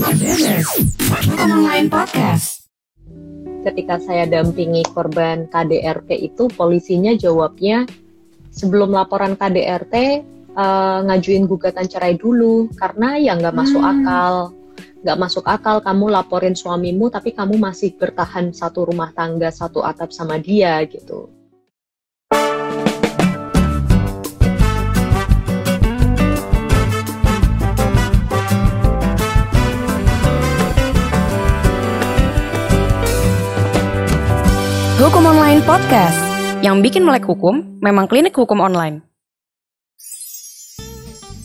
Online Podcast. Ketika saya dampingi korban KDRT itu, polisinya jawabnya sebelum laporan KDRT uh, ngajuin gugatan cerai dulu karena ya nggak masuk hmm. akal. Nggak masuk akal kamu laporin suamimu tapi kamu masih bertahan satu rumah tangga satu atap sama dia gitu Online Podcast. Yang bikin melek hukum memang klinik hukum online.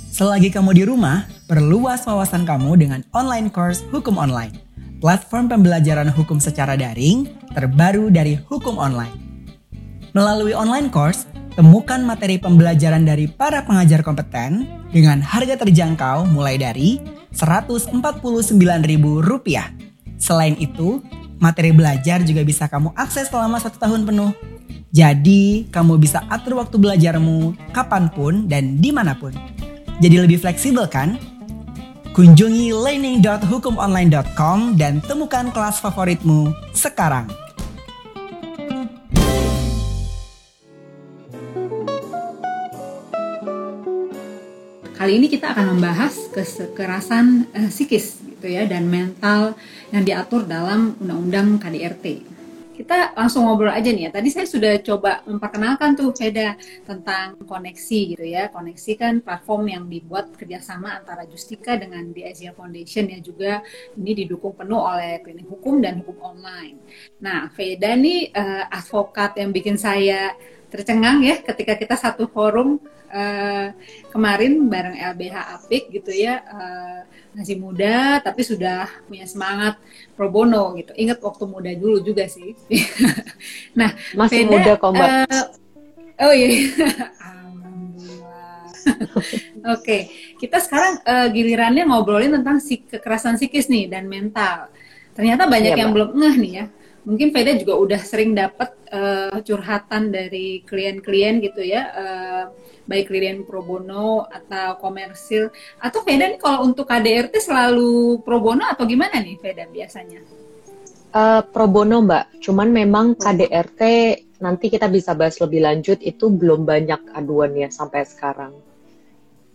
Selagi kamu di rumah, perluas wawasan kamu dengan online course Hukum Online. Platform pembelajaran hukum secara daring terbaru dari Hukum Online. Melalui online course, temukan materi pembelajaran dari para pengajar kompeten dengan harga terjangkau mulai dari Rp149.000. Selain itu, Materi belajar juga bisa kamu akses selama satu tahun penuh. Jadi, kamu bisa atur waktu belajarmu kapan pun dan di mana pun. Jadi lebih fleksibel kan? Kunjungi learning.hukumonline.com dan temukan kelas favoritmu sekarang. Kali ini kita akan membahas kekerasan uh, psikis gitu ya dan mental yang diatur dalam Undang-Undang KDRT. Kita langsung ngobrol aja nih ya. Tadi saya sudah coba memperkenalkan tuh Veda tentang koneksi gitu ya. Koneksi kan platform yang dibuat kerjasama antara Justika dengan The Asia Foundation yang juga ini didukung penuh oleh klinik hukum dan hukum online. Nah, Veda nih uh, advokat yang bikin saya tercengang ya ketika kita satu forum uh, kemarin bareng LBH Apik gitu ya uh, masih muda tapi sudah punya semangat pro bono gitu. Ingat waktu muda dulu juga sih. nah, masih Veda, muda kok Mbak. Uh, oh iya. Oke, okay. kita sekarang uh, gilirannya ngobrolin tentang si kekerasan psikis nih dan mental. Ternyata banyak ya, yang Mbak. belum ngeh nih ya. Mungkin Veda juga udah sering dapat uh, curhatan dari klien-klien gitu ya. Uh, baik klien pro bono atau komersil atau Veda nih kalau untuk KDRT selalu pro bono atau gimana nih Veda biasanya? Uh, pro bono Mbak, cuman memang KDRT nanti kita bisa bahas lebih lanjut itu belum banyak aduan ya sampai sekarang.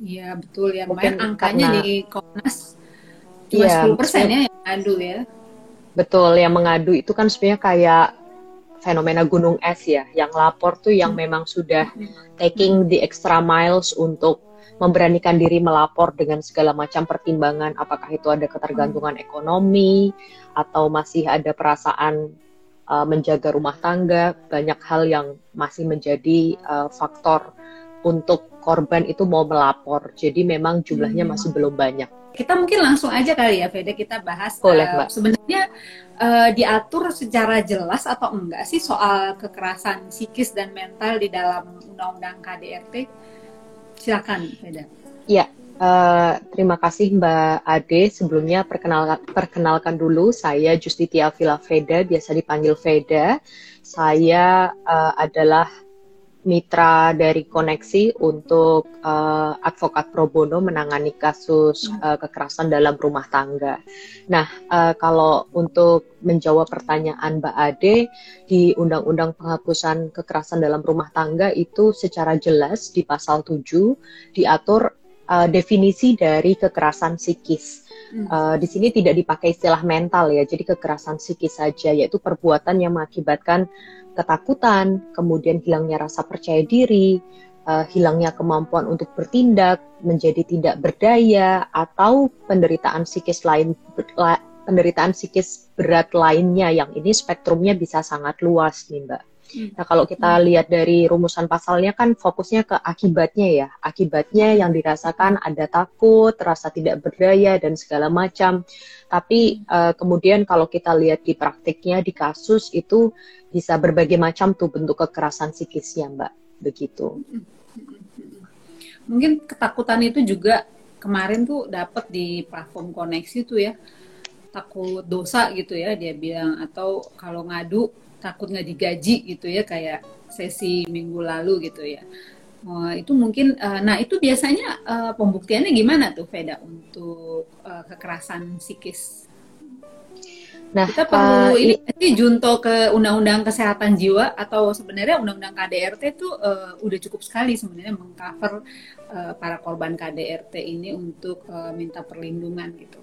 Iya betul ya, Mungkin angkanya karena, di Komnas cuma ya, 10 persen ya yang ngadu ya. Betul, yang mengadu itu kan sebenarnya kayak fenomena gunung es ya, yang lapor tuh yang memang sudah taking the extra miles untuk memberanikan diri melapor dengan segala macam pertimbangan, apakah itu ada ketergantungan ekonomi atau masih ada perasaan uh, menjaga rumah tangga, banyak hal yang masih menjadi uh, faktor untuk korban itu mau melapor. Jadi memang jumlahnya hmm. masih belum banyak. Kita mungkin langsung aja kali ya, Veda kita bahas. Boleh, uh, Sebenarnya uh, diatur secara jelas atau enggak sih soal kekerasan psikis dan mental di dalam Undang-Undang KDRT? Silakan, Veda. Iya, uh, terima kasih Mbak Ade. Sebelumnya perkenalkan, perkenalkan dulu, saya Justitia Villa Veda, biasa dipanggil Veda. Saya uh, adalah mitra dari Koneksi untuk uh, advokat pro bono menangani kasus uh, kekerasan dalam rumah tangga. Nah, uh, kalau untuk menjawab pertanyaan Mbak Ade di Undang-Undang Penghapusan Kekerasan dalam Rumah Tangga itu secara jelas di pasal 7 diatur uh, definisi dari kekerasan psikis. Uh, di sini tidak dipakai istilah mental ya, jadi kekerasan psikis saja, yaitu perbuatan yang mengakibatkan ketakutan, kemudian hilangnya rasa percaya diri, uh, hilangnya kemampuan untuk bertindak, menjadi tidak berdaya, atau penderitaan psikis lain, penderitaan psikis berat lainnya yang ini spektrumnya bisa sangat luas nih Mbak. Hmm. Nah kalau kita hmm. lihat dari rumusan pasalnya kan fokusnya ke akibatnya ya, akibatnya yang dirasakan ada takut, rasa tidak berdaya dan segala macam. Tapi uh, kemudian kalau kita lihat di praktiknya di kasus itu bisa berbagai macam tuh bentuk kekerasan psikisnya mbak begitu mungkin ketakutan itu juga kemarin tuh dapat di platform koneksi tuh ya takut dosa gitu ya dia bilang atau kalau ngadu takut nggak digaji gitu ya kayak sesi minggu lalu gitu ya Oh, itu mungkin, uh, nah itu biasanya uh, pembuktiannya gimana tuh Veda untuk uh, kekerasan psikis? Nah, kita perlu uh, ini ini junto ke Undang-Undang Kesehatan Jiwa atau sebenarnya Undang-Undang KDRT itu uh, udah cukup sekali sebenarnya mengcover uh, para korban KDRT ini untuk uh, minta perlindungan gitu.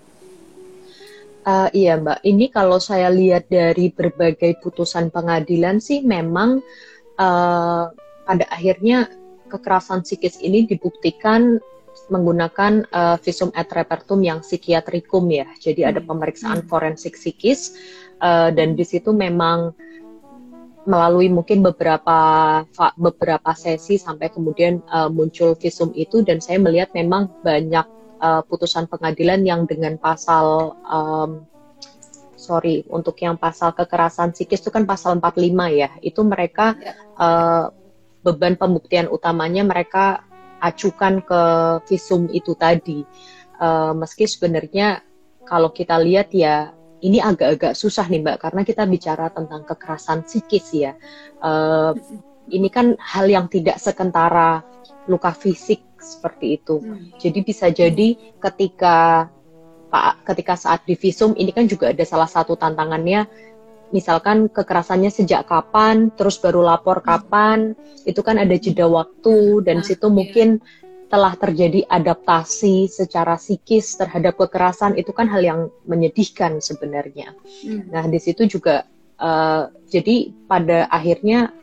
Uh, iya Mbak, ini kalau saya lihat dari berbagai putusan pengadilan sih memang uh, pada akhirnya kekerasan psikis ini dibuktikan menggunakan uh, visum et repertum yang psikiatrikum ya. Jadi ada hmm. pemeriksaan hmm. forensik psikis uh, dan di situ memang melalui mungkin beberapa beberapa sesi sampai kemudian uh, muncul visum itu dan saya melihat memang banyak uh, putusan pengadilan yang dengan pasal um, sorry untuk yang pasal kekerasan psikis itu kan pasal 45 ya itu mereka uh, beban pembuktian utamanya mereka acukan ke visum itu tadi. Uh, meski sebenarnya kalau kita lihat ya ini agak-agak susah nih Mbak karena kita bicara tentang kekerasan psikis ya. Uh, ini kan hal yang tidak sekentara luka fisik seperti itu. Hmm. Jadi bisa jadi ketika Pak ketika saat divisum ini kan juga ada salah satu tantangannya misalkan kekerasannya sejak kapan, terus baru lapor kapan, itu kan ada jeda waktu dan ah, situ iya. mungkin telah terjadi adaptasi secara psikis terhadap kekerasan itu kan hal yang menyedihkan sebenarnya. Hmm. Nah di situ juga uh, jadi pada akhirnya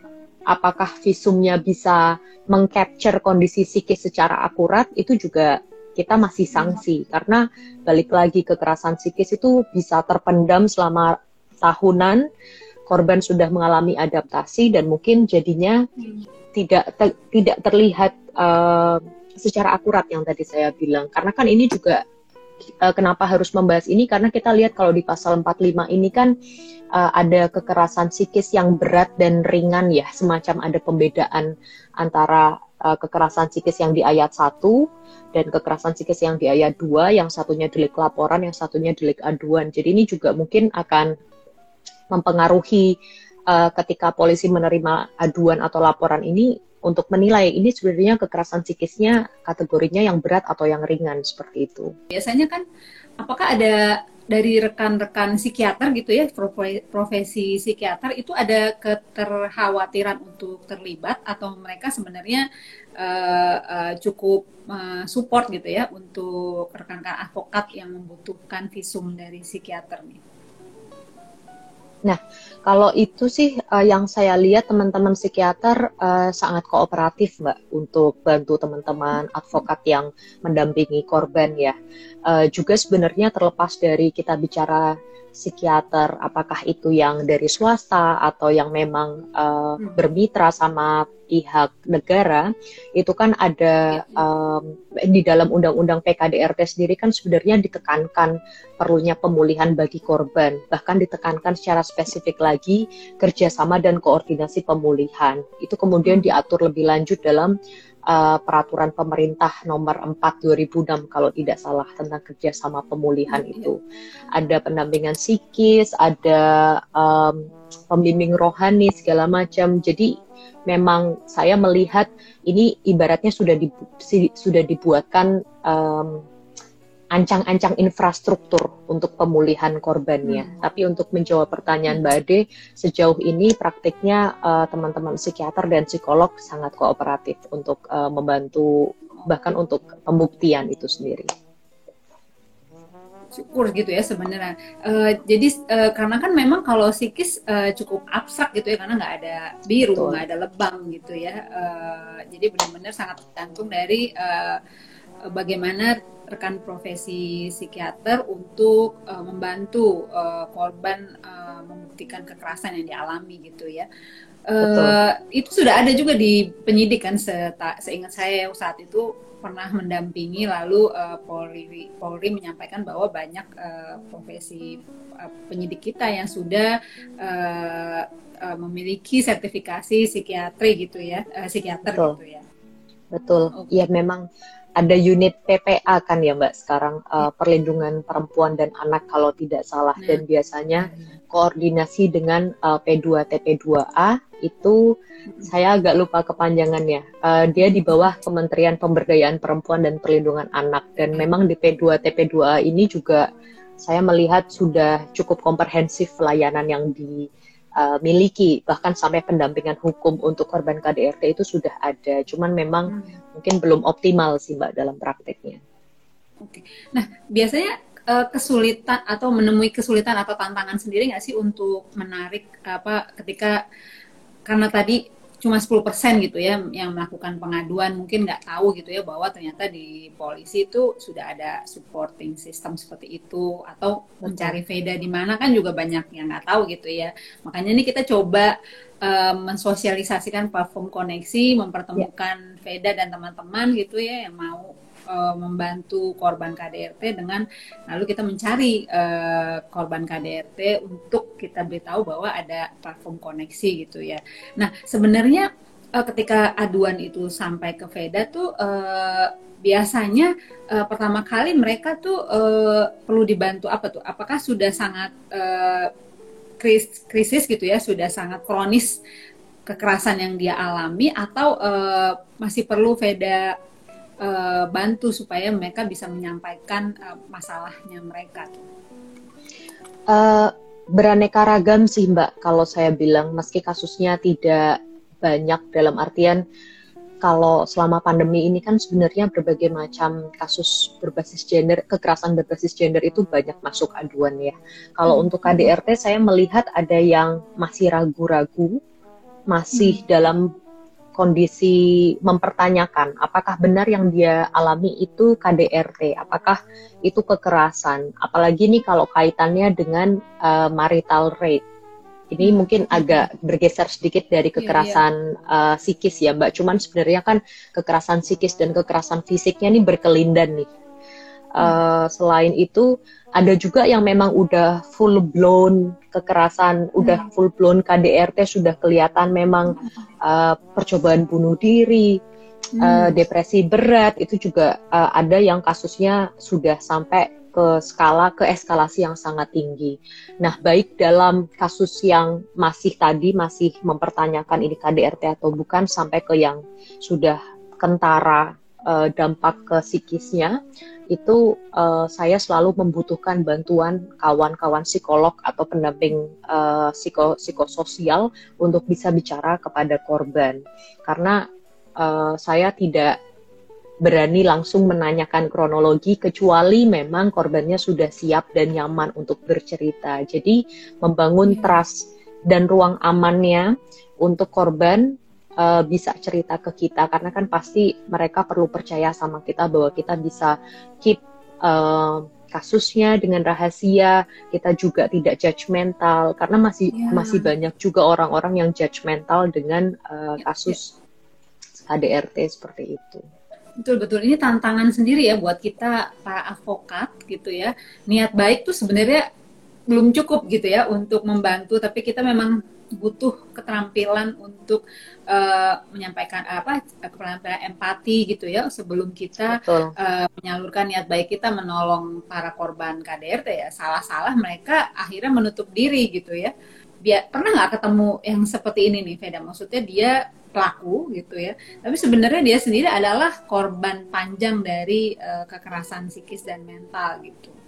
apakah visumnya bisa mengcapture kondisi psikis secara akurat itu juga kita masih sanksi karena balik lagi kekerasan psikis itu bisa terpendam selama tahunan korban sudah mengalami adaptasi dan mungkin jadinya tidak te, tidak terlihat uh, secara akurat yang tadi saya bilang. Karena kan ini juga uh, kenapa harus membahas ini? Karena kita lihat kalau di pasal 45 ini kan uh, ada kekerasan psikis yang berat dan ringan ya. Semacam ada pembedaan antara uh, kekerasan psikis yang di ayat 1 dan kekerasan psikis yang di ayat 2 yang satunya delik laporan yang satunya delik aduan. Jadi ini juga mungkin akan mempengaruhi uh, ketika polisi menerima aduan atau laporan ini untuk menilai ini sebenarnya kekerasan psikisnya kategorinya yang berat atau yang ringan seperti itu. Biasanya kan apakah ada dari rekan-rekan psikiater gitu ya profesi psikiater itu ada keterkhawatiran untuk terlibat atau mereka sebenarnya uh, uh, cukup uh, support gitu ya untuk rekan-rekan advokat yang membutuhkan visum dari psikiater nih. Nah, kalau itu sih uh, yang saya lihat teman-teman psikiater uh, sangat kooperatif, Mbak, untuk bantu teman-teman advokat yang mendampingi korban ya. Uh, juga sebenarnya terlepas dari kita bicara psikiater, apakah itu yang dari swasta atau yang memang uh, bermitra sama pihak negara itu kan ada um, di dalam undang-undang PKDRT sendiri kan sebenarnya ditekankan perlunya pemulihan bagi korban bahkan ditekankan secara spesifik lagi kerjasama dan koordinasi pemulihan. Itu kemudian hmm. diatur lebih lanjut dalam uh, peraturan pemerintah nomor 4 2006 kalau tidak salah tentang kerjasama pemulihan hmm, itu. Ada pendampingan psikis ada um, pembimbing rohani segala macam. Jadi memang saya melihat ini ibaratnya sudah di, sudah dibuatkan um, ancang-ancang infrastruktur untuk pemulihan korbannya. Hmm. Tapi untuk menjawab pertanyaan Mbak Ade, sejauh ini praktiknya uh, teman-teman psikiater dan psikolog sangat kooperatif untuk uh, membantu bahkan untuk pembuktian itu sendiri syukur gitu ya sebenarnya. Uh, jadi uh, karena kan memang kalau psikis uh, cukup abstrak gitu ya karena nggak ada biru, nggak ada lebam gitu ya. Uh, jadi benar-benar sangat tergantung dari uh, bagaimana rekan profesi psikiater untuk uh, membantu uh, korban uh, membuktikan kekerasan yang dialami gitu ya. Uh, itu sudah ada juga di penyidik kan seingat saya saat itu pernah mendampingi lalu uh, Polri Polri menyampaikan bahwa banyak uh, profesi uh, penyidik kita yang sudah uh, uh, memiliki sertifikasi psikiatri gitu ya uh, psikiater Betul. gitu ya betul okay. ya memang ada unit PPA kan ya Mbak sekarang uh, perlindungan perempuan dan anak kalau tidak salah. Nah. dan biasanya koordinasi dengan uh, P2 TP2A itu saya agak lupa kepanjangannya. Uh, dia di bawah Kementerian Pemberdayaan Perempuan dan Perlindungan Anak. Dan memang di P2 TP2A ini juga saya melihat sudah cukup komprehensif pelayanan yang di uh, miliki bahkan sampai pendampingan hukum untuk korban KDRT itu sudah ada cuman memang hmm. mungkin belum optimal sih mbak dalam prakteknya. Oke, nah biasanya uh, kesulitan atau menemui kesulitan atau tantangan sendiri nggak sih untuk menarik apa ketika karena tadi cuma 10% gitu ya yang melakukan pengaduan mungkin nggak tahu gitu ya bahwa ternyata di polisi itu sudah ada supporting system seperti itu atau mencari veda di mana kan juga banyak yang nggak tahu gitu ya makanya ini kita coba um, mensosialisasikan platform koneksi mempertemukan yeah. veda dan teman-teman gitu ya yang mau uh, membantu korban KDRT dengan lalu kita mencari uh, korban KDRT untuk kita beritahu bahwa ada platform koneksi gitu ya. Nah sebenarnya uh, ketika aduan itu sampai ke Veda tuh uh, biasanya uh, pertama kali mereka tuh uh, perlu dibantu apa tuh? Apakah sudah sangat uh, kris krisis gitu ya, sudah sangat kronis kekerasan yang dia alami atau uh, masih perlu Veda uh, bantu supaya mereka bisa menyampaikan uh, masalahnya mereka? Uh, beraneka ragam sih Mbak kalau saya bilang meski kasusnya tidak banyak dalam artian kalau selama pandemi ini kan sebenarnya berbagai macam kasus berbasis gender, kekerasan berbasis gender itu banyak masuk aduan ya. Kalau hmm. untuk KDRT saya melihat ada yang masih ragu-ragu, masih hmm. dalam kondisi mempertanyakan apakah benar yang dia alami itu KDRT, apakah itu kekerasan, apalagi nih kalau kaitannya dengan uh, marital rape. Ini hmm. mungkin agak bergeser sedikit dari iya, kekerasan yeah, yeah. Uh, psikis ya, Mbak. Cuman sebenarnya kan kekerasan psikis dan kekerasan fisiknya nih berkelindan nih. Uh, selain itu ada juga yang memang udah full blown kekerasan, hmm. udah full blown KDRT sudah kelihatan memang uh, percobaan bunuh diri, hmm. uh, depresi berat itu juga uh, ada yang kasusnya sudah sampai ke skala ke eskalasi yang sangat tinggi. Nah, baik dalam kasus yang masih tadi masih mempertanyakan ini KDRT atau bukan sampai ke yang sudah kentara uh, dampak ke psikisnya itu uh, saya selalu membutuhkan bantuan kawan-kawan psikolog atau pendamping uh, psiko psikososial untuk bisa bicara kepada korban karena uh, saya tidak berani langsung menanyakan kronologi kecuali memang korbannya sudah siap dan nyaman untuk bercerita. Jadi membangun trust dan ruang amannya untuk korban uh, bisa cerita ke kita karena kan pasti mereka perlu percaya sama kita bahwa kita bisa keep uh, kasusnya dengan rahasia kita juga tidak judgmental karena masih yeah. masih banyak juga orang-orang yang judgmental dengan uh, kasus yeah. KDRT seperti itu. Betul betul ini tantangan sendiri ya buat kita para advokat gitu ya. Niat baik tuh sebenarnya belum cukup gitu ya untuk membantu tapi kita memang butuh keterampilan untuk uh, menyampaikan apa keterampilan empati gitu ya sebelum kita uh, menyalurkan niat baik kita menolong para korban KDRT ya. Salah-salah mereka akhirnya menutup diri gitu ya. Biar pernah nggak ketemu yang seperti ini nih Veda maksudnya dia pelaku gitu ya. Tapi sebenarnya dia sendiri adalah korban panjang dari uh, kekerasan psikis dan mental gitu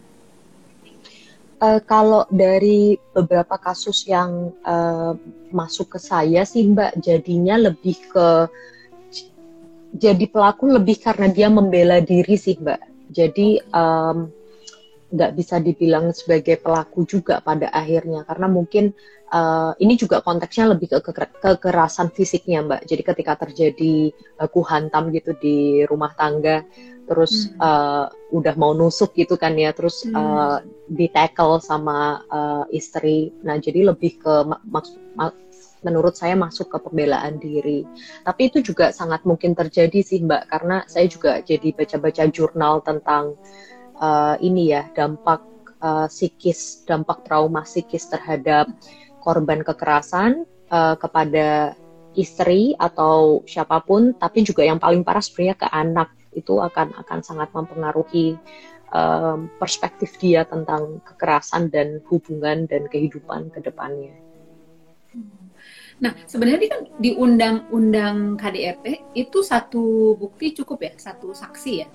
uh, kalau dari beberapa kasus yang uh, masuk ke saya sih Mbak jadinya lebih ke jadi pelaku lebih karena dia membela diri sih Mbak. Jadi nggak bisa dibilang sebagai pelaku juga pada akhirnya karena mungkin uh, ini juga konteksnya lebih ke kekerasan fisiknya Mbak. Jadi ketika terjadi baku hantam gitu di rumah tangga terus hmm. uh, udah mau nusuk gitu kan ya terus hmm. uh, di tackle sama uh, istri nah jadi lebih ke maksud menurut saya masuk ke pembelaan diri tapi itu juga sangat mungkin terjadi sih mbak karena saya juga jadi baca-baca jurnal tentang uh, ini ya dampak uh, psikis dampak trauma psikis terhadap korban kekerasan uh, kepada istri atau siapa pun tapi juga yang paling parah sebenarnya ke anak itu akan akan sangat mempengaruhi um, perspektif dia tentang kekerasan dan hubungan dan kehidupan ke depannya. Nah, sebenarnya kan di undang-undang KDRT itu satu bukti cukup ya, satu saksi ya.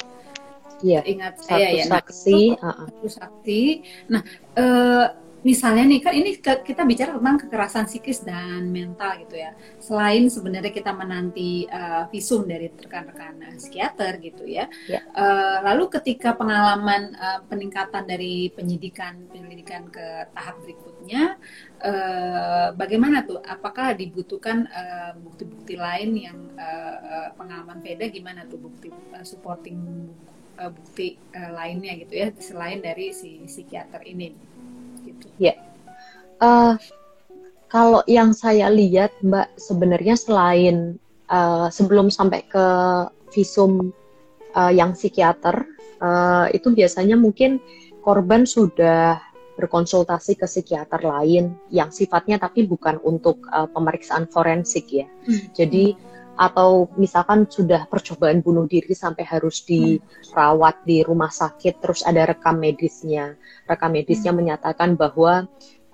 Iya. Ingat satu saya ya. Saksi, nah, satu saksi. Nah, eh, misalnya nih kan ini kita bicara tentang kekerasan psikis dan mental gitu ya. Selain sebenarnya kita menanti uh, visum dari rekan-rekan uh, psikiater gitu ya. ya. Uh, lalu ketika pengalaman uh, peningkatan dari penyidikan penyelidikan ke tahap berikutnya, uh, bagaimana tuh? Apakah dibutuhkan bukti-bukti uh, lain yang uh, uh, pengalaman beda gimana tuh bukti uh, supporting uh, bukti uh, lainnya gitu ya selain dari si psikiater ini? gitu. Ya. Uh, kalau yang saya lihat, Mbak, sebenarnya selain uh, sebelum sampai ke visum uh, yang psikiater, uh, itu biasanya mungkin korban sudah berkonsultasi ke psikiater lain yang sifatnya tapi bukan untuk uh, pemeriksaan forensik ya. Hmm. Jadi atau misalkan sudah percobaan bunuh diri sampai harus dirawat di rumah sakit terus ada rekam medisnya rekam medisnya hmm. menyatakan bahwa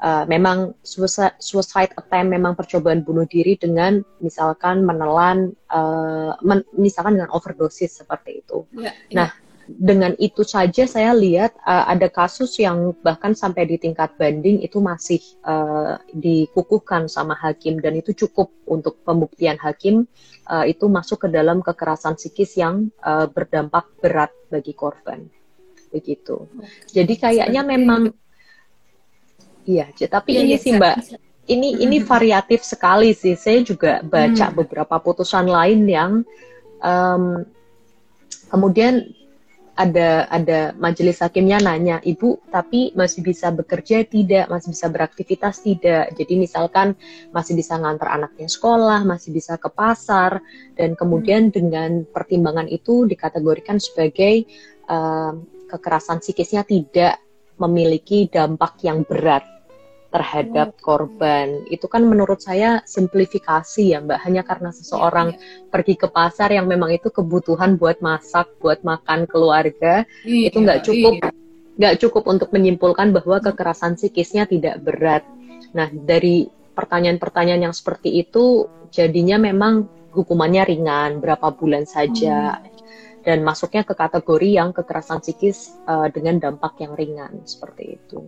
uh, memang suicide, suicide attempt memang percobaan bunuh diri dengan misalkan menelan uh, men, misalkan dengan overdosis seperti itu ya, ya. Dengan itu saja saya lihat uh, ada kasus yang bahkan sampai di tingkat banding itu masih uh, dikukuhkan sama hakim. Dan itu cukup untuk pembuktian hakim uh, itu masuk ke dalam kekerasan psikis yang uh, berdampak berat bagi korban. Begitu. Jadi kayaknya memang iya, tapi ya, ini ya, sih Mbak, ini ini variatif sekali sih. Saya juga baca hmm. beberapa putusan lain yang um, kemudian ada ada majelis hakimnya nanya ibu tapi masih bisa bekerja tidak? Masih bisa beraktivitas tidak? Jadi misalkan masih bisa ngantar anaknya sekolah masih bisa ke pasar dan kemudian hmm. dengan pertimbangan itu dikategorikan sebagai uh, kekerasan psikisnya tidak memiliki dampak yang berat terhadap korban. Itu kan menurut saya simplifikasi ya Mbak, hanya karena seseorang yeah, yeah. pergi ke pasar yang memang itu kebutuhan buat masak, buat makan keluarga, yeah, itu nggak cukup iya. nggak yeah. cukup untuk menyimpulkan bahwa kekerasan psikisnya tidak berat. Nah, dari pertanyaan-pertanyaan yang seperti itu jadinya memang hukumannya ringan, berapa bulan saja. Hmm. Dan masuknya ke kategori yang kekerasan psikis uh, dengan dampak yang ringan seperti itu.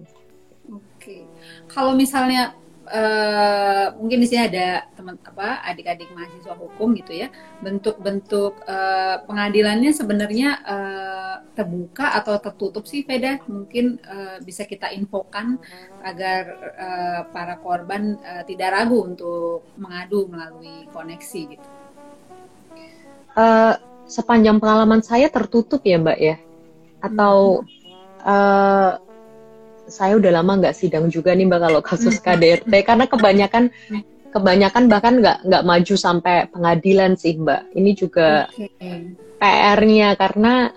Kalau misalnya uh, mungkin di sini ada teman apa adik-adik mahasiswa hukum gitu ya, bentuk-bentuk uh, pengadilannya sebenarnya uh, terbuka atau tertutup sih, Veda? Mungkin uh, bisa kita infokan agar uh, para korban uh, tidak ragu untuk mengadu melalui koneksi gitu. Uh, sepanjang pengalaman saya tertutup ya, Mbak ya, atau hmm. uh, saya udah lama nggak sidang juga nih mbak kalau kasus KDRT karena kebanyakan kebanyakan bahkan nggak nggak maju sampai pengadilan sih mbak. Ini juga okay. PR-nya karena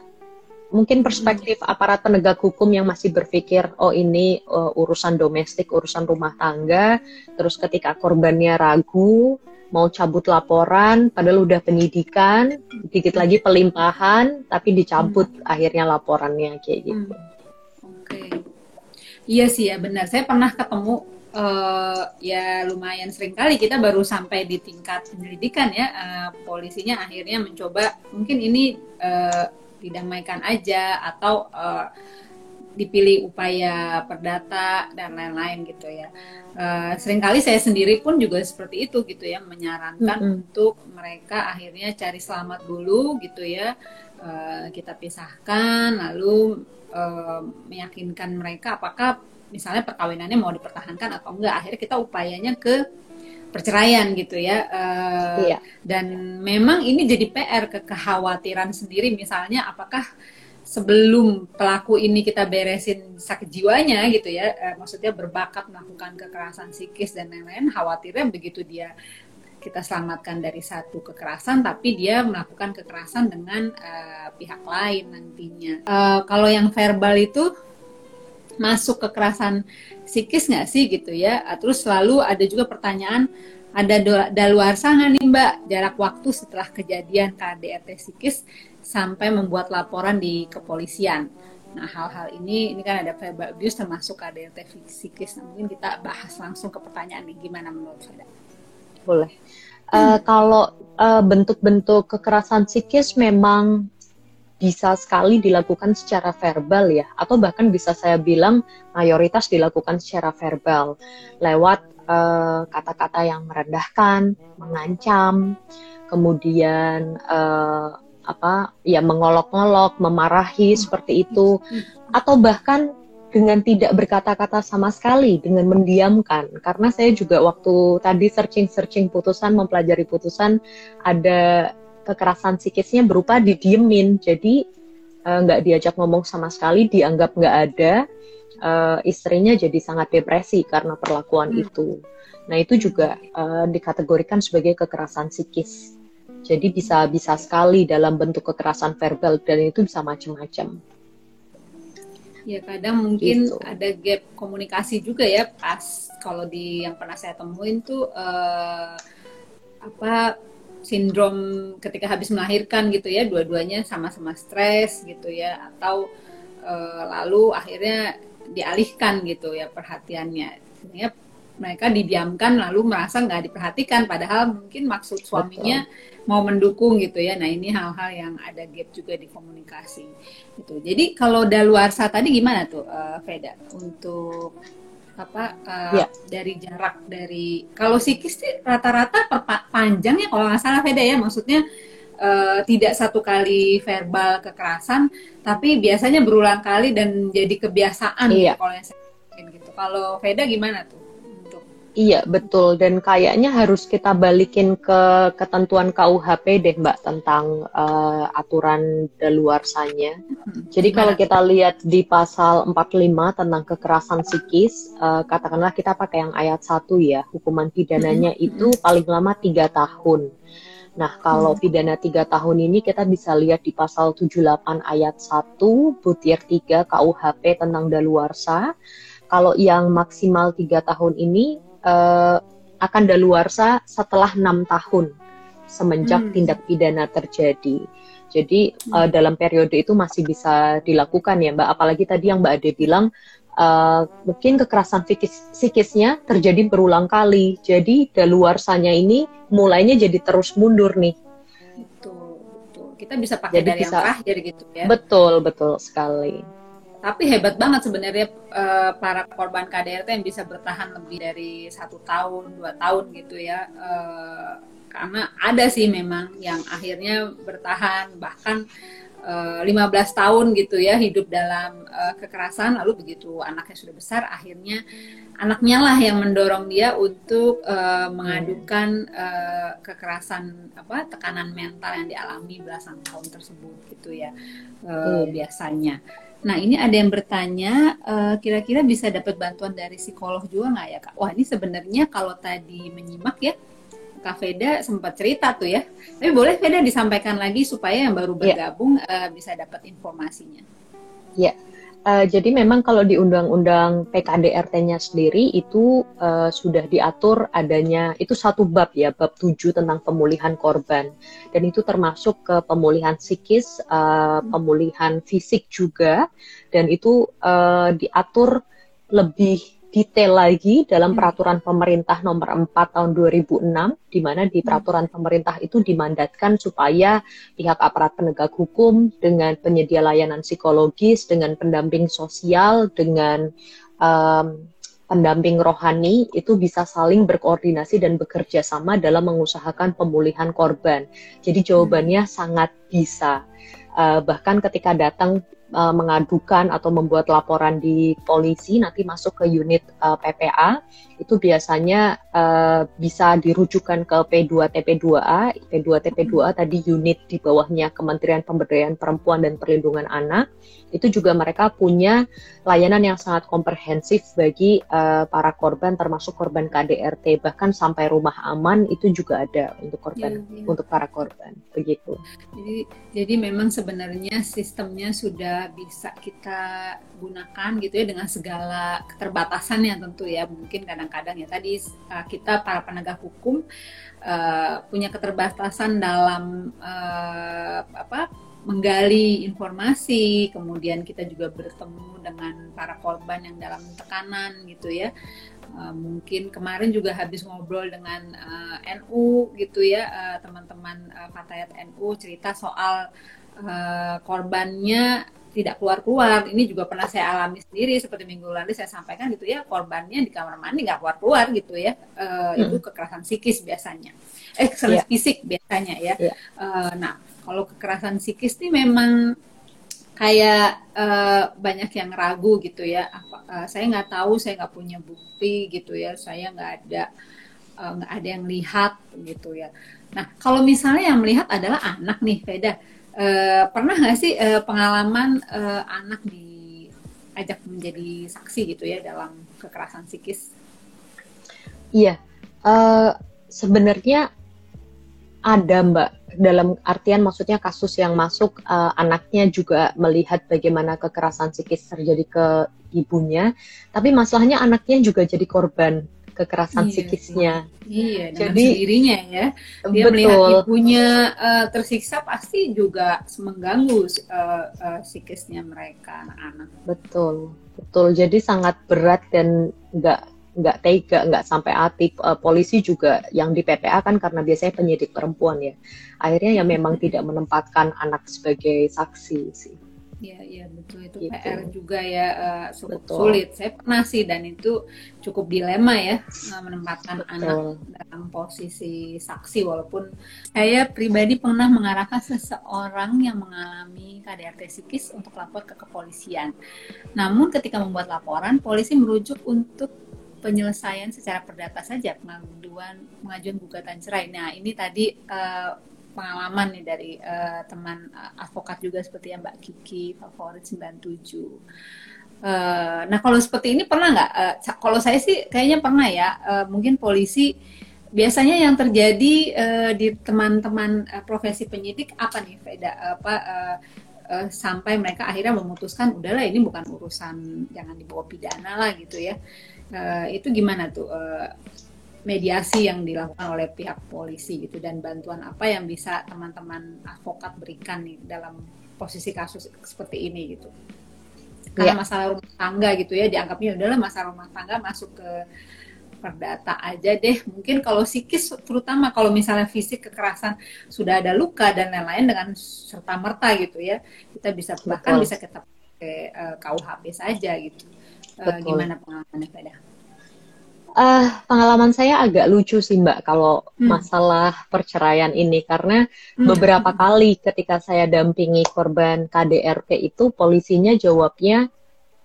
mungkin perspektif aparat penegak hukum yang masih berpikir oh ini uh, urusan domestik urusan rumah tangga terus ketika korbannya ragu mau cabut laporan padahal udah penyidikan dikit lagi pelimpahan tapi dicabut hmm. akhirnya laporannya kayak gitu. Hmm. Iya sih ya benar. Saya pernah ketemu uh, ya lumayan sering kali kita baru sampai di tingkat penyelidikan ya uh, polisinya akhirnya mencoba mungkin ini uh, didamaikan aja atau uh, dipilih upaya perdata dan lain-lain gitu ya. Uh, sering kali saya sendiri pun juga seperti itu gitu ya menyarankan mm -hmm. untuk mereka akhirnya cari selamat dulu gitu ya. Uh, kita pisahkan lalu uh, meyakinkan mereka apakah misalnya perkawinannya mau dipertahankan atau enggak akhirnya kita upayanya ke perceraian gitu ya uh, iya. dan memang ini jadi PR ke kekhawatiran sendiri misalnya apakah sebelum pelaku ini kita beresin sakit jiwanya gitu ya uh, maksudnya berbakat melakukan kekerasan psikis dan lain-lain khawatirnya begitu dia kita selamatkan dari satu kekerasan, tapi dia melakukan kekerasan dengan uh, pihak lain nantinya. Uh, kalau yang verbal itu masuk kekerasan psikis nggak sih gitu ya? Uh, terus selalu ada juga pertanyaan, ada daluarsa nggak nih Mbak jarak waktu setelah kejadian KDRT psikis sampai membuat laporan di kepolisian. Nah, hal-hal ini ini kan ada verbal abuse termasuk KDRT psikis. Nah, mungkin kita bahas langsung ke pertanyaan nih, gimana menurut Anda? Boleh. Uh, kalau uh, bentuk-bentuk kekerasan psikis memang bisa sekali dilakukan secara verbal ya, atau bahkan bisa saya bilang mayoritas dilakukan secara verbal lewat kata kata-kata yang merendahkan, mengancam, kemudian uh, apa ya mengolok-olok, memarahi seperti itu, atau bahkan dengan tidak berkata-kata sama sekali, dengan mendiamkan. Karena saya juga waktu tadi searching-searching putusan, mempelajari putusan, ada kekerasan psikisnya berupa didiemin jadi eh, nggak uh, diajak ngomong sama sekali dianggap nggak ada uh, istrinya jadi sangat depresi karena perlakuan hmm. itu nah itu juga uh, dikategorikan sebagai kekerasan psikis jadi bisa bisa sekali dalam bentuk kekerasan verbal dan itu bisa macam-macam ya kadang mungkin gitu. ada gap komunikasi juga ya pas kalau di yang pernah saya temuin tuh uh, apa sindrom ketika habis melahirkan gitu ya dua-duanya sama-sama stres gitu ya atau e, lalu akhirnya dialihkan gitu ya perhatiannya. Sehingga mereka didiamkan lalu merasa nggak diperhatikan padahal mungkin maksud suaminya Betul. mau mendukung gitu ya. Nah ini hal-hal yang ada gap juga di komunikasi gitu. Jadi kalau daluarsa tadi gimana tuh uh, Veda untuk apa uh, ya. dari jarak dari kalau psikis sih rata-rata panjang ya kalau nggak salah beda ya maksudnya uh, tidak satu kali verbal kekerasan tapi biasanya berulang kali dan jadi kebiasaan iya. kalau yang saya gitu kalau Veda gimana tuh Iya betul dan kayaknya harus kita balikin ke ketentuan KUHP deh Mbak tentang uh, aturan daluarsanya. Hmm. Jadi kalau kita lihat di pasal 45 tentang kekerasan psikis, uh, katakanlah kita pakai yang ayat 1 ya, hukuman pidananya hmm. itu paling lama tiga tahun. Nah, kalau pidana tiga tahun ini kita bisa lihat di pasal 78 ayat 1 butir 3 KUHP tentang daluarsa. Kalau yang maksimal tiga tahun ini uh, akan daluarsa setelah enam tahun semenjak hmm. tindak pidana terjadi. Jadi hmm. uh, dalam periode itu masih bisa dilakukan ya Mbak. Apalagi tadi yang Mbak Ade bilang uh, mungkin kekerasan psikis, psikisnya terjadi berulang kali. Jadi daluarsanya ini mulainya jadi terus mundur nih. Betul, betul. Kita bisa pakai jadi dari bisa, yang terakhir gitu ya. Betul, betul sekali tapi hebat banget sebenarnya uh, para korban KDRT yang bisa bertahan lebih dari satu tahun dua tahun gitu ya. Uh, karena ada sih memang yang akhirnya bertahan. Bahkan 15 tahun gitu ya hidup dalam uh, kekerasan lalu begitu anaknya sudah besar akhirnya anaknya lah yang mendorong dia untuk uh, mengadukan uh, kekerasan apa tekanan mental yang dialami belasan tahun tersebut gitu ya uh, biasanya Nah, ini ada yang bertanya, uh, kira-kira bisa dapat bantuan dari psikolog juga nggak ya, Kak? Wah, ini sebenarnya kalau tadi menyimak ya, Kak Veda sempat cerita tuh ya. Tapi boleh Veda disampaikan lagi supaya yang baru iya. bergabung yeah. uh, bisa dapat informasinya. Ya, yeah. Uh, jadi memang kalau di undang-undang PKDRT-nya sendiri itu uh, sudah diatur adanya itu satu bab ya, bab 7 tentang pemulihan korban. Dan itu termasuk ke pemulihan psikis, uh, pemulihan fisik juga dan itu uh, diatur lebih detail lagi dalam hmm. peraturan pemerintah nomor 4 tahun 2006 di mana di hmm. peraturan pemerintah itu dimandatkan supaya pihak aparat penegak hukum dengan penyedia layanan psikologis dengan pendamping sosial dengan um, pendamping rohani itu bisa saling berkoordinasi dan bekerja sama dalam mengusahakan pemulihan korban. Jadi jawabannya hmm. sangat bisa. Uh, bahkan ketika datang uh, mengadukan atau membuat laporan di polisi nanti masuk ke unit uh, eh, PPA itu biasanya uh, bisa dirujukan ke P2TP2A P2TP2A tadi unit di bawahnya Kementerian Pemberdayaan Perempuan dan Perlindungan Anak. Itu juga mereka punya layanan yang sangat komprehensif bagi uh, para korban termasuk korban KDRT bahkan sampai rumah aman itu juga ada untuk korban ya, ya. untuk para korban. Begitu. Jadi jadi memang sebenarnya sistemnya sudah bisa kita gunakan gitu ya dengan segala keterbatasannya tentu ya mungkin kadang-kadang ya tadi uh, kita para penegak hukum uh, punya keterbatasan dalam uh, apa menggali informasi, kemudian kita juga bertemu dengan para korban yang dalam tekanan gitu ya. Uh, mungkin kemarin juga habis ngobrol dengan uh, NU gitu ya, teman-teman uh, Fatayat NU cerita soal uh, korbannya tidak keluar-keluar. Ini juga pernah saya alami sendiri seperti minggu lalu saya sampaikan gitu ya, korbannya di kamar mandi nggak keluar-keluar gitu ya. Uh, hmm. Itu kekerasan psikis biasanya. Eh, kekerasan yeah. fisik biasanya ya. Yeah. Uh, nah, kalau kekerasan psikis ini memang kayak uh, banyak yang ragu gitu ya. Apa, uh, saya nggak tahu, saya nggak punya bukti gitu ya. Saya nggak ada nggak ada yang lihat gitu ya. Nah, kalau misalnya yang melihat adalah anak nih, Veda. Uh, pernah nggak sih uh, pengalaman uh, anak diajak menjadi saksi gitu ya dalam kekerasan psikis? Iya, uh, sebenarnya ada Mbak. Dalam artian maksudnya kasus yang masuk uh, anaknya juga melihat bagaimana kekerasan psikis terjadi ke ibunya, tapi masalahnya anaknya juga jadi korban kekerasan iya, psikisnya. Iya, jadi dirinya ya. Dia betul. melihat ibunya uh, tersiksa pasti juga mengganggu uh, uh, psikisnya mereka anak-anak. Betul, betul. Jadi sangat berat dan nggak nggak tega, nggak sampai hati. Uh, polisi juga yang di PPA kan karena biasanya penyidik perempuan ya. Akhirnya ya memang tidak menempatkan anak sebagai saksi sih. Iya, iya betul itu gitu. PR juga ya uh, cukup betul. sulit. Saya pernah sih dan itu cukup dilema ya menempatkan betul. anak dalam posisi saksi walaupun saya pribadi pernah mengarahkan seseorang yang mengalami KDRT psikis untuk lapor ke kepolisian. Namun ketika membuat laporan, polisi merujuk untuk penyelesaian secara perdata saja pengaduan pengajuan gugatan cerai. Nah ini tadi uh, pengalaman nih dari uh, teman uh, advokat juga seperti yang Mbak Kiki favorit 97. Uh, nah kalau seperti ini pernah nggak? Uh, kalau saya sih kayaknya pernah ya. Uh, mungkin polisi biasanya yang terjadi uh, di teman-teman uh, profesi penyidik apa nih Veda? Apa uh, sampai mereka akhirnya memutuskan udahlah ini bukan urusan jangan dibawa pidana lah gitu ya uh, itu gimana tuh uh, mediasi yang dilakukan oleh pihak polisi gitu dan bantuan apa yang bisa teman-teman advokat berikan nih dalam posisi kasus seperti ini gitu. Karena ya. masalah rumah tangga gitu ya dianggapnya adalah masalah rumah tangga masuk ke perdata aja deh. Mungkin kalau psikis terutama kalau misalnya fisik kekerasan sudah ada luka dan lain-lain dengan serta merta gitu ya kita bisa bahkan bisa kita pakai uh, KUHP saja gitu. Uh, gimana pengalamannya pada Uh, pengalaman saya agak lucu sih Mbak kalau hmm. masalah perceraian ini karena hmm. beberapa kali ketika saya dampingi korban KDRT itu polisinya jawabnya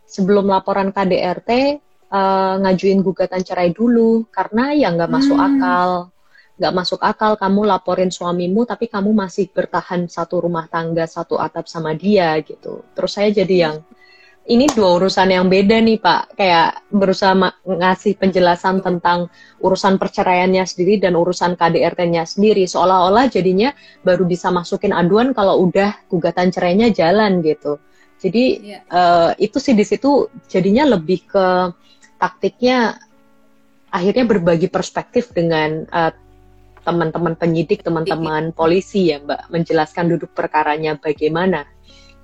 sebelum laporan KDRT uh, ngajuin gugatan cerai dulu karena ya nggak masuk hmm. akal nggak masuk akal kamu laporin suamimu tapi kamu masih bertahan satu rumah tangga satu atap sama dia gitu terus saya jadi yang ini dua urusan yang beda nih Pak. Kayak berusaha ngasih penjelasan tentang urusan perceraiannya sendiri dan urusan KDRT-nya sendiri. Seolah-olah jadinya baru bisa masukin aduan kalau udah gugatan cerainya jalan gitu. Jadi yeah. Iya. uh, itu sih di situ jadinya lebih ke taktiknya akhirnya berbagi perspektif dengan uh, teman-teman penyidik, teman-teman polisi ya Mbak, menjelaskan duduk perkaranya bagaimana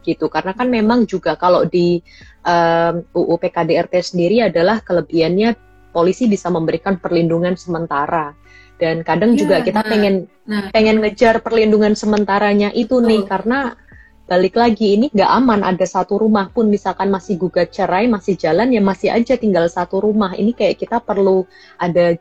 gitu. Karena kan memang juga kalau di um, UU PKDRT sendiri adalah kelebihannya polisi bisa memberikan perlindungan sementara dan kadang ya, juga kita nah, pengen nah. pengen ngejar perlindungan sementaranya itu nih karena balik lagi ini nggak aman ada satu rumah pun misalkan masih gugat cerai masih jalan ya masih aja tinggal satu rumah ini kayak kita perlu ada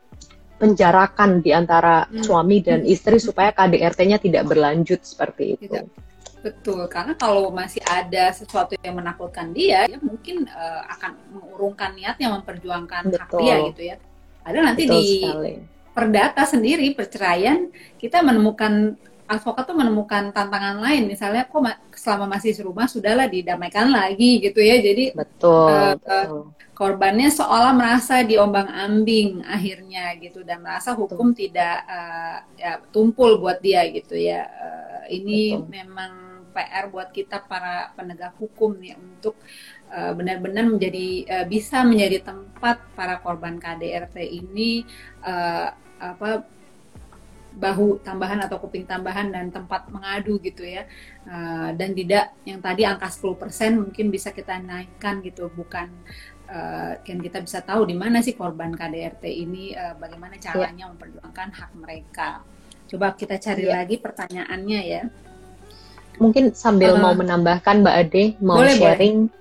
penjarakan di antara hmm. suami dan istri supaya KDRT-nya tidak berlanjut seperti itu. Tidak. Betul, karena kalau masih ada sesuatu yang menakutkan dia, ya mungkin uh, akan mengurungkan niatnya memperjuangkan Betul. hak dia gitu ya. Ada nanti Betul di sekali. perdata sendiri perceraian kita menemukan advokat tuh menemukan tantangan lain misalnya kok selama masih serumah sudahlah didamaikan lagi gitu ya jadi betul, uh, betul. korbannya seolah merasa diombang ambing akhirnya gitu dan merasa hukum betul. tidak uh, ya tumpul buat dia gitu ya uh, ini betul. memang PR buat kita para penegak hukum ya untuk benar-benar uh, menjadi uh, bisa menjadi tempat para korban KDRT ini uh, apa bahu tambahan atau kuping tambahan dan tempat mengadu gitu ya uh, dan tidak yang tadi angka 10% mungkin bisa kita naikkan gitu bukan uh, kan kita bisa tahu di mana sih korban KDRT ini uh, bagaimana ya. caranya yeah. memperjuangkan hak mereka coba kita cari yeah. lagi pertanyaannya ya mungkin sambil uh, mau menambahkan Mbak Ade mau boleh, sharing boleh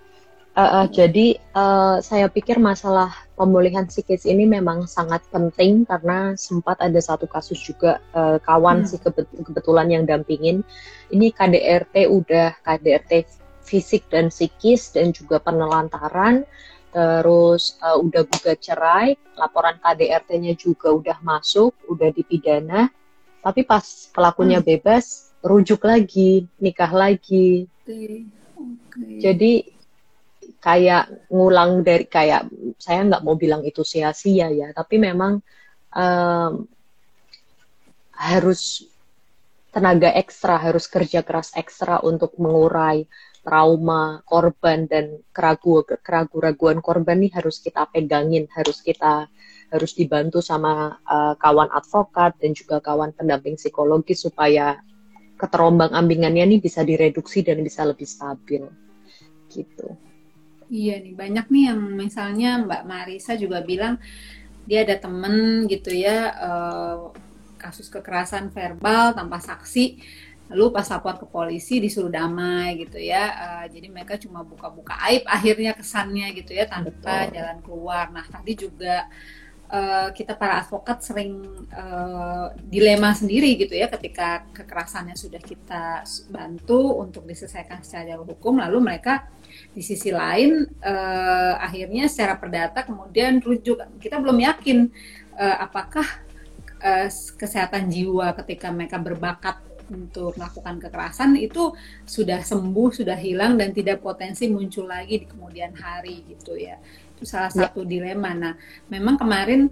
Uh, uh, jadi uh, saya pikir masalah pemulihan psikis ini memang sangat penting karena sempat ada satu kasus juga uh, kawan hmm. sih kebetulan yang dampingin. Ini KDRT udah KDRT fisik dan psikis dan juga penelantaran. Terus uh, udah gugat cerai, laporan KDRT-nya juga udah masuk, udah dipidana. Tapi pas pelakunya hmm. bebas, rujuk lagi, nikah lagi. Okay. Okay. Jadi kayak ngulang dari kayak saya nggak mau bilang itu sia-sia ya tapi memang um, harus tenaga ekstra harus kerja keras ekstra untuk mengurai trauma korban dan keraguan keraguan korban nih harus kita pegangin harus kita harus dibantu sama uh, kawan advokat dan juga kawan pendamping psikologi supaya keterombang ambingannya nih bisa direduksi dan bisa lebih stabil gitu. Iya nih banyak nih yang misalnya Mbak Marisa juga bilang dia ada temen gitu ya uh, kasus kekerasan verbal tanpa saksi lalu pas lapor ke polisi disuruh damai gitu ya uh, jadi mereka cuma buka-buka aib akhirnya kesannya gitu ya tanpa Betul. jalan keluar nah tadi juga uh, kita para advokat sering uh, dilema sendiri gitu ya ketika kekerasannya sudah kita bantu untuk diselesaikan secara jalur hukum lalu mereka di sisi lain uh, akhirnya secara perdata kemudian rujuk. Kita belum yakin uh, apakah uh, kesehatan jiwa ketika mereka berbakat untuk melakukan kekerasan itu sudah sembuh sudah hilang dan tidak potensi muncul lagi di kemudian hari gitu ya salah ya. satu dilema. Nah memang kemarin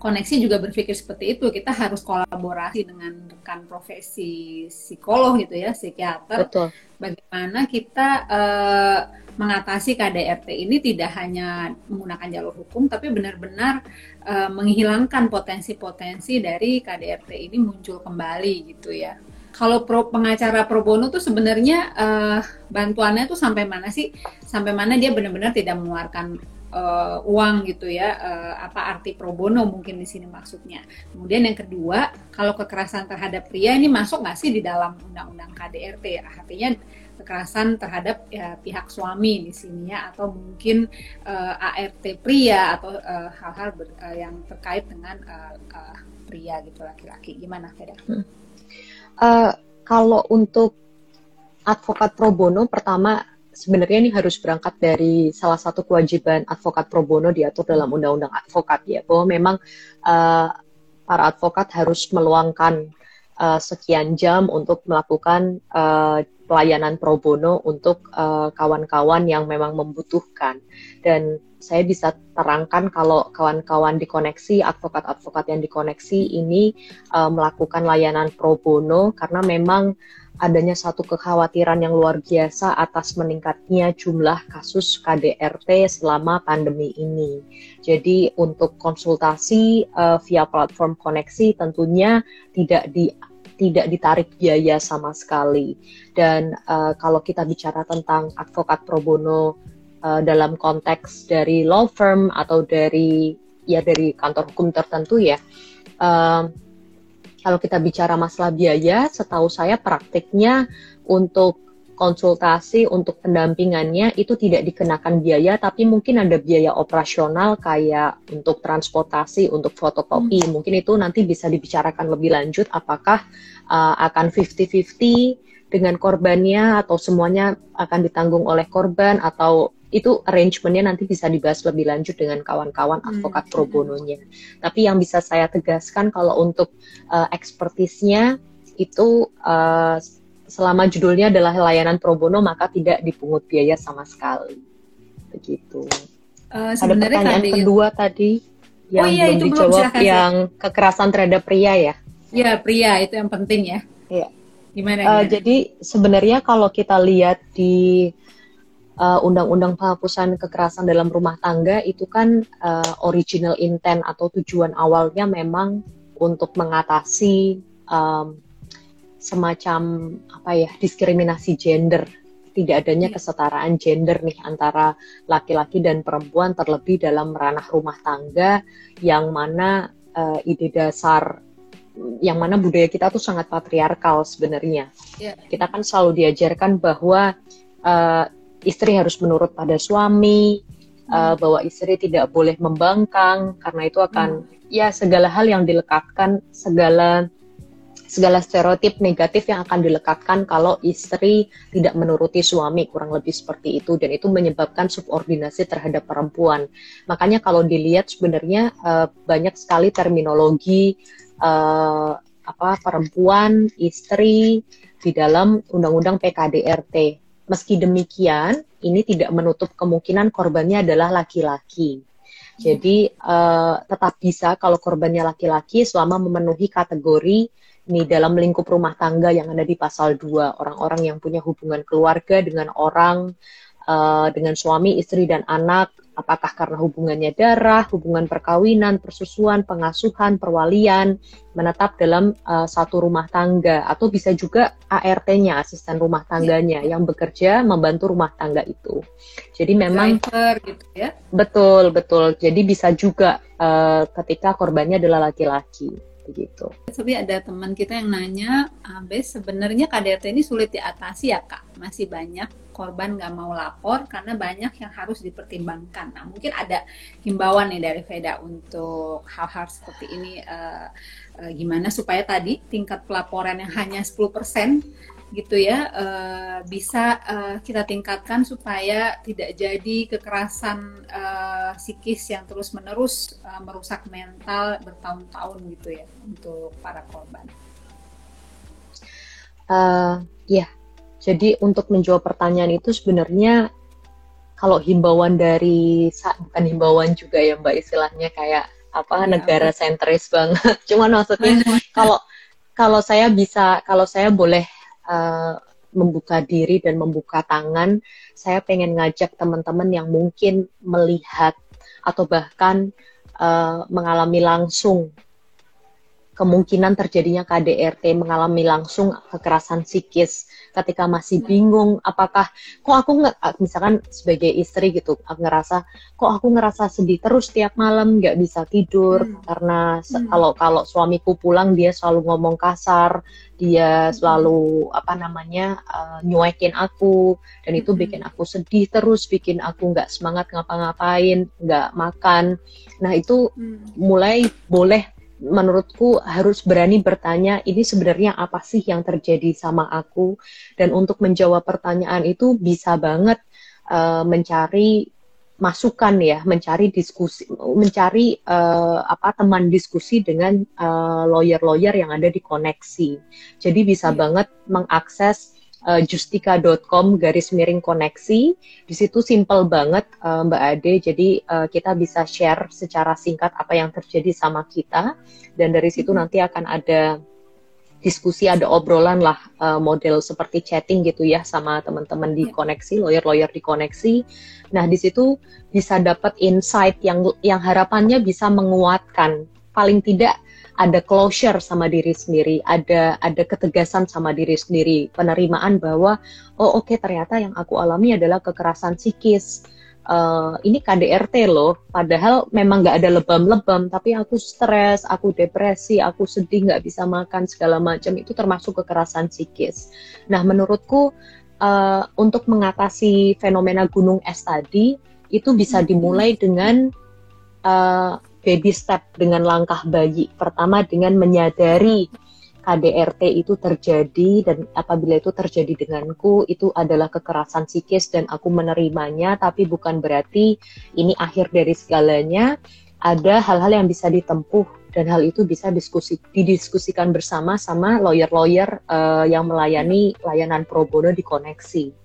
koneksi juga berpikir seperti itu. Kita harus kolaborasi dengan rekan profesi psikolog gitu ya psikiater. Betul. bagaimana kita uh, mengatasi KDRT ini tidak hanya menggunakan jalur hukum tapi benar-benar uh, menghilangkan potensi-potensi dari KDRT ini muncul kembali gitu ya. Kalau pro, pengacara pro bono tuh sebenarnya uh, bantuannya tuh sampai mana sih? Sampai mana dia benar-benar tidak mengeluarkan uh, uang gitu ya uh, apa arti pro bono mungkin di sini maksudnya kemudian yang kedua kalau kekerasan terhadap pria ini masuk nggak sih di dalam undang-undang KDRT artinya kekerasan terhadap ya, pihak suami di sini ya atau mungkin uh, ART pria atau hal-hal uh, uh, yang terkait dengan uh, uh, pria gitu laki-laki gimana Feda? Hmm. Uh, kalau untuk advokat pro bono pertama sebenarnya ini harus berangkat dari salah satu kewajiban advokat pro bono diatur dalam undang-undang advokat ya bahwa memang uh, para advokat harus meluangkan uh, sekian jam untuk melakukan uh, pelayanan pro bono untuk kawan-kawan uh, yang memang membutuhkan dan saya bisa terangkan kalau kawan-kawan dikoneksi, advokat-advokat yang dikoneksi ini uh, melakukan layanan pro bono karena memang adanya satu kekhawatiran yang luar biasa atas meningkatnya jumlah kasus KDRT selama pandemi ini. Jadi untuk konsultasi uh, via platform koneksi tentunya tidak di tidak ditarik biaya sama sekali. Dan uh, kalau kita bicara tentang advokat pro bono uh, dalam konteks dari law firm atau dari ya dari kantor hukum tertentu ya. Uh, kalau kita bicara masalah biaya, setahu saya praktiknya untuk konsultasi untuk pendampingannya itu tidak dikenakan biaya, tapi mungkin ada biaya operasional kayak untuk transportasi, untuk fotokopi. Hmm. Mungkin itu nanti bisa dibicarakan lebih lanjut apakah uh, akan 50-50 dengan korbannya atau semuanya akan ditanggung oleh korban atau itu arrangementnya nanti bisa dibahas lebih lanjut dengan kawan-kawan hmm, advokat hmm. pro bononya. Tapi yang bisa saya tegaskan kalau untuk uh, ekspertisnya itu uh, selama judulnya adalah layanan pro bono maka tidak dipungut biaya sama sekali. Begitu. Uh, Ada pertanyaan tadi, kedua tadi yang oh, iya, belum itu dijawab belum, yang kekerasan terhadap pria ya? Iya pria itu yang penting ya. Iya. Gimana, gimana? Uh, jadi sebenarnya kalau kita lihat di uh, undang-undang penghapusan kekerasan dalam rumah tangga itu kan uh, original intent atau tujuan awalnya memang untuk mengatasi um, semacam apa ya diskriminasi gender tidak adanya iya. kesetaraan gender nih antara laki-laki dan perempuan terlebih dalam ranah rumah tangga yang mana uh, ide dasar yang mana budaya kita tuh sangat patriarkal sebenarnya. Yeah. Kita kan selalu diajarkan bahwa uh, istri harus menurut pada suami, hmm. uh, bahwa istri tidak boleh membangkang karena itu akan hmm. ya segala hal yang dilekatkan, segala segala stereotip negatif yang akan dilekatkan kalau istri tidak menuruti suami kurang lebih seperti itu dan itu menyebabkan subordinasi terhadap perempuan. Makanya kalau dilihat sebenarnya uh, banyak sekali terminologi uh, apa perempuan, istri di dalam undang-undang PKDRT. Meski demikian, ini tidak menutup kemungkinan korbannya adalah laki-laki. Jadi uh, tetap bisa kalau korbannya laki-laki selama memenuhi kategori nih dalam lingkup rumah tangga yang ada di pasal 2 orang-orang yang punya hubungan keluarga dengan orang uh, dengan suami, istri dan anak apakah karena hubungannya darah, hubungan perkawinan, persusuan, pengasuhan, perwalian menetap dalam uh, satu rumah tangga atau bisa juga ART-nya, asisten rumah tangganya yang bekerja membantu rumah tangga itu. Jadi memang Driver, gitu ya. Betul, betul. Jadi bisa juga uh, ketika korbannya adalah laki-laki begitu. Tapi ada teman kita yang nanya, Abes sebenarnya KDRT ini sulit diatasi ya kak? Masih banyak korban nggak mau lapor karena banyak yang harus dipertimbangkan. Nah mungkin ada himbauan nih dari Veda untuk hal-hal seperti ini. Uh, uh, gimana supaya tadi tingkat pelaporan yang hanya 10% gitu ya uh, bisa uh, kita tingkatkan supaya tidak jadi kekerasan uh, psikis yang terus menerus uh, merusak mental bertahun-tahun gitu ya untuk para korban. Uh, ya, jadi untuk menjawab pertanyaan itu sebenarnya kalau himbauan dari bukan himbauan juga ya mbak istilahnya kayak apa ya, negara sentris banget. Cuman maksudnya kalau kalau saya bisa kalau saya boleh uh, membuka diri dan membuka tangan, saya pengen ngajak teman-teman yang mungkin melihat atau bahkan uh, mengalami langsung kemungkinan terjadinya KDRT mengalami langsung kekerasan psikis ketika masih bingung apakah kok aku nggak misalkan sebagai istri gitu aku ngerasa kok aku ngerasa sedih terus tiap malam nggak bisa tidur hmm. karena hmm. kalau kalau suamiku pulang dia selalu ngomong kasar dia hmm. selalu apa namanya uh, nyuekin aku dan itu hmm. bikin aku sedih terus bikin aku nggak semangat ngapa-ngapain nggak makan nah itu hmm. mulai boleh menurutku harus berani bertanya ini sebenarnya apa sih yang terjadi sama aku dan untuk menjawab pertanyaan itu bisa banget uh, mencari masukan ya mencari diskusi mencari uh, apa teman diskusi dengan uh, lawyer-lawyer yang ada di koneksi jadi bisa yeah. banget mengakses uh, justika.com garis miring koneksi. Di situ simple banget uh, Mbak Ade. Jadi uh, kita bisa share secara singkat apa yang terjadi sama kita dan dari situ nanti akan ada diskusi ada obrolan lah uh, model seperti chatting gitu ya sama teman-teman di koneksi lawyer-lawyer di koneksi. Nah di situ bisa dapat insight yang yang harapannya bisa menguatkan paling tidak ada closure sama diri sendiri, ada ada ketegasan sama diri sendiri, penerimaan bahwa oh oke okay, ternyata yang aku alami adalah kekerasan psikis. Uh, ini KDRT loh, padahal memang nggak ada lebam-lebam, tapi aku stres, aku depresi, aku sedih, nggak bisa makan segala macam itu termasuk kekerasan psikis. Nah, menurutku uh, untuk mengatasi fenomena gunung es tadi itu bisa dimulai dengan uh, baby step dengan langkah bayi. Pertama dengan menyadari KDRT itu terjadi dan apabila itu terjadi denganku itu adalah kekerasan psikis dan aku menerimanya tapi bukan berarti ini akhir dari segalanya. Ada hal-hal yang bisa ditempuh dan hal itu bisa diskusi didiskusikan bersama sama lawyer-lawyer uh, yang melayani layanan pro bono di koneksi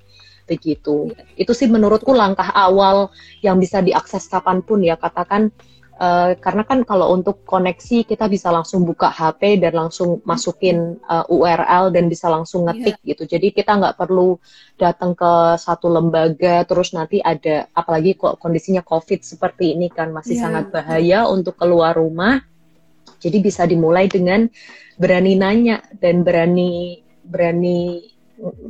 begitu. Itu sih menurutku langkah awal yang bisa diakses kapan pun ya katakan Uh, karena kan kalau untuk koneksi kita bisa langsung buka HP dan langsung masukin uh, eh, URL dan bisa langsung iya. ngetik yeah. gitu. Jadi kita nggak perlu datang ke satu lembaga terus nanti ada apalagi kok kondisinya COVID seperti ini kan masih yeah. sangat bahaya untuk keluar rumah. Jadi bisa dimulai dengan berani nanya dan berani berani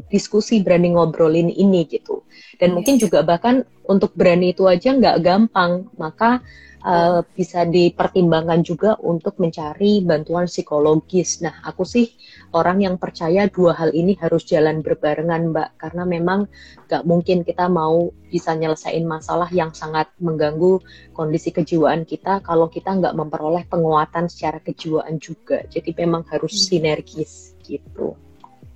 diskusi, berani ngobrolin ini gitu. Dan yes. mungkin juga bahkan untuk berani itu aja nggak gampang, maka uh, bisa dipertimbangkan juga untuk mencari bantuan psikologis. Nah, aku sih orang yang percaya dua hal ini harus jalan berbarengan, Mbak, karena memang nggak mungkin kita mau bisa nyelesain masalah yang sangat mengganggu kondisi kejiwaan kita kalau kita nggak memperoleh penguatan secara kejiwaan juga. Jadi memang harus hmm. sinergis gitu.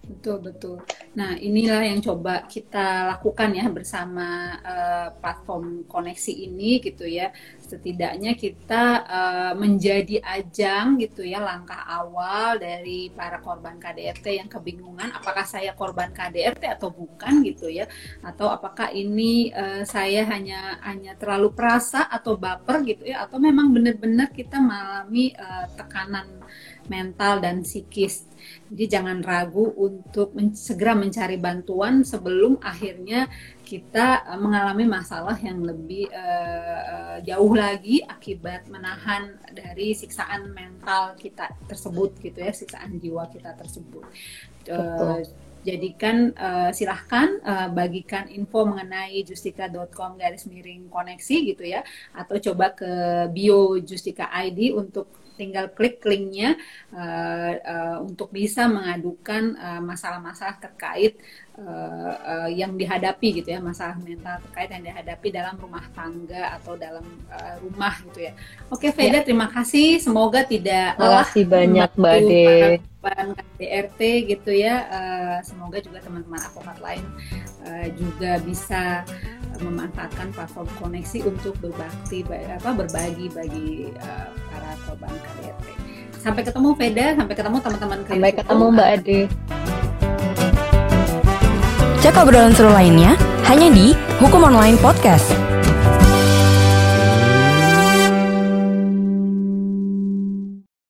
Betul betul. Nah inilah yang coba kita lakukan ya bersama uh, platform koneksi ini gitu ya. Setidaknya kita uh, menjadi ajang gitu ya langkah awal dari para korban KDRT yang kebingungan apakah saya korban KDRT atau bukan gitu ya. Atau apakah ini uh, saya hanya hanya terlalu perasa atau baper gitu ya. Atau memang benar-benar kita mengalami uh, tekanan mental dan psikis jadi jangan ragu untuk men segera mencari bantuan sebelum akhirnya kita uh, mengalami masalah yang lebih uh, jauh lagi akibat menahan dari siksaan mental kita tersebut gitu ya, siksaan jiwa kita tersebut. Uh, jadikan uh, silahkan uh, bagikan info mengenai justika.com garis miring koneksi gitu ya atau coba ke bio Justika ID untuk tinggal klik linknya uh, uh, untuk bisa mengadukan masalah-masalah uh, terkait uh, uh, yang dihadapi gitu ya masalah mental terkait yang dihadapi dalam rumah tangga atau dalam uh, rumah gitu ya. Oke Veda ya. terima kasih semoga tidak terima kasih banyak Mbak Ade KDRT gitu ya. Uh, semoga juga teman-teman advokat lain uh, juga bisa memanfaatkan platform koneksi untuk berbakti apa berbagi bagi uh, para korban KDRT. Sampai ketemu Veda, sampai ketemu teman-teman Sampai ketemu Mbak Ade. Cek obrolan seru lainnya hanya di Hukum Online Podcast.